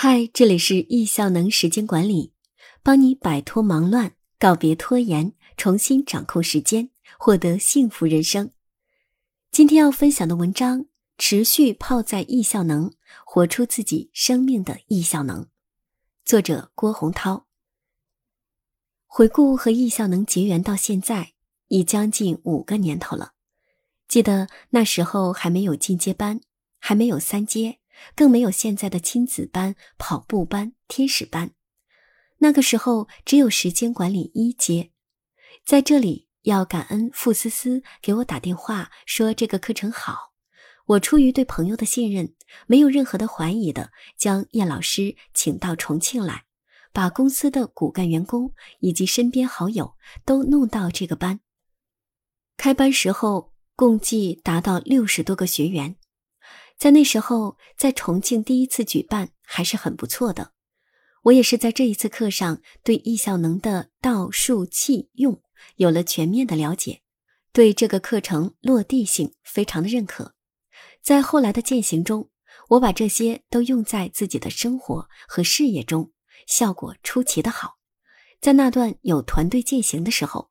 嗨，这里是易效能时间管理，帮你摆脱忙乱，告别拖延，重新掌控时间，获得幸福人生。今天要分享的文章：持续泡在易效能，活出自己生命的易效能。作者郭洪涛。回顾和易效能结缘到现在，已将近五个年头了。记得那时候还没有进阶班，还没有三阶。更没有现在的亲子班、跑步班、天使班。那个时候只有时间管理一阶。在这里要感恩傅思思给我打电话说这个课程好。我出于对朋友的信任，没有任何的怀疑的将叶老师请到重庆来，把公司的骨干员工以及身边好友都弄到这个班。开班时候共计达到六十多个学员。在那时候，在重庆第一次举办还是很不错的。我也是在这一次课上，对易效能的道、术、器、用有了全面的了解，对这个课程落地性非常的认可。在后来的践行中，我把这些都用在自己的生活和事业中，效果出奇的好。在那段有团队践行的时候，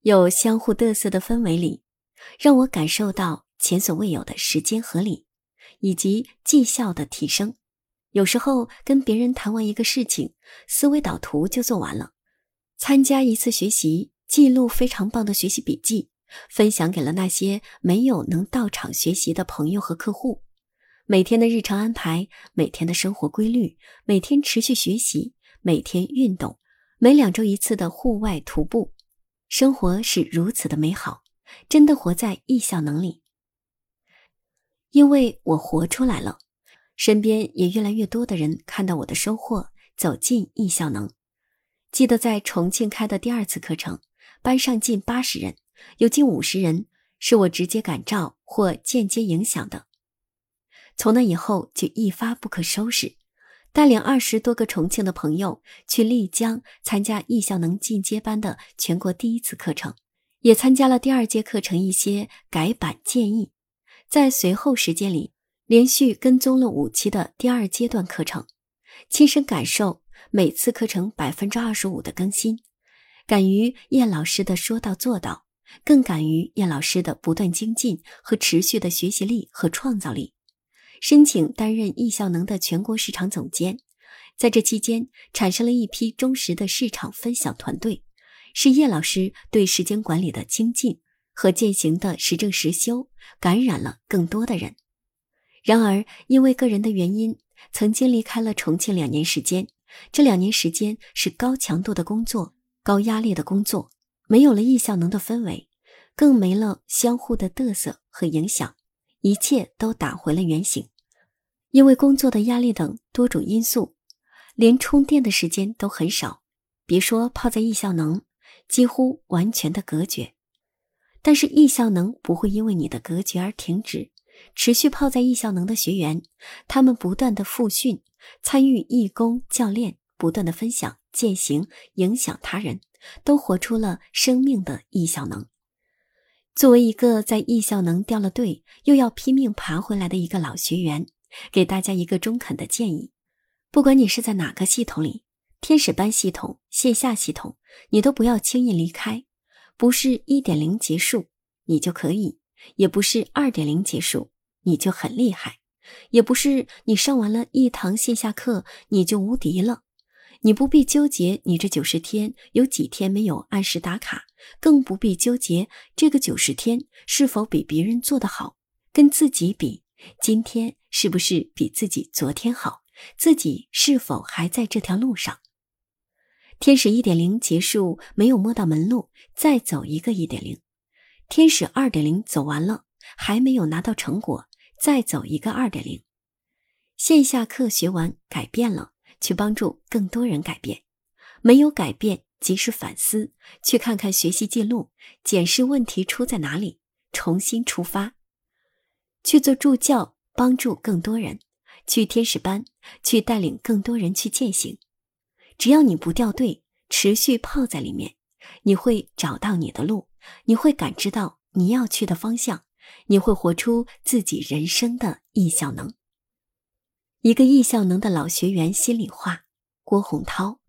有相互嘚瑟的氛围里，让我感受到前所未有的时间合理。以及绩效的提升，有时候跟别人谈完一个事情，思维导图就做完了；参加一次学习，记录非常棒的学习笔记，分享给了那些没有能到场学习的朋友和客户。每天的日常安排，每天的生活规律，每天持续学习，每天运动，每两周一次的户外徒步，生活是如此的美好，真的活在意效能里。因为我活出来了，身边也越来越多的人看到我的收获，走进易效能。记得在重庆开的第二次课程，班上近八十人，有近五十人是我直接感召或间接影响的。从那以后就一发不可收拾，带领二十多个重庆的朋友去丽江参加易效能进阶班的全国第一次课程，也参加了第二节课程一些改版建议。在随后时间里，连续跟踪了五期的第二阶段课程，亲身感受每次课程百分之二十五的更新，敢于叶老师的说到做到，更敢于叶老师的不断精进和持续的学习力和创造力。申请担任易效能的全国市场总监，在这期间产生了一批忠实的市场分享团队，是叶老师对时间管理的精进。和践行的实证实修感染了更多的人。然而，因为个人的原因，曾经离开了重庆两年时间。这两年时间是高强度的工作、高压力的工作，没有了易效能的氛围，更没了相互的嘚瑟和影响，一切都打回了原形。因为工作的压力等多种因素，连充电的时间都很少，别说泡在易效能，几乎完全的隔绝。但是易效能不会因为你的格局而停止，持续泡在易效能的学员，他们不断的复训，参与义工教练，不断的分享践行，影响他人，都活出了生命的易效能。作为一个在易效能掉了队又要拼命爬回来的一个老学员，给大家一个中肯的建议：不管你是在哪个系统里，天使班系统、线下系统，你都不要轻易离开。不是一点零结束，你就可以；也不是二点零结束，你就很厉害；也不是你上完了一堂线下课你就无敌了。你不必纠结你这九十天有几天没有按时打卡，更不必纠结这个九十天是否比别人做得好。跟自己比，今天是不是比自己昨天好？自己是否还在这条路上？天使一点零结束，没有摸到门路，再走一个一点零；天使二点零走完了，还没有拿到成果，再走一个二点零。线下课学完改变了，去帮助更多人改变；没有改变，及时反思，去看看学习记录，检视问题出在哪里，重新出发，去做助教，帮助更多人；去天使班，去带领更多人去践行。只要你不掉队，持续泡在里面，你会找到你的路，你会感知到你要去的方向，你会活出自己人生的意效能。一个易效能的老学员心里话，郭洪涛。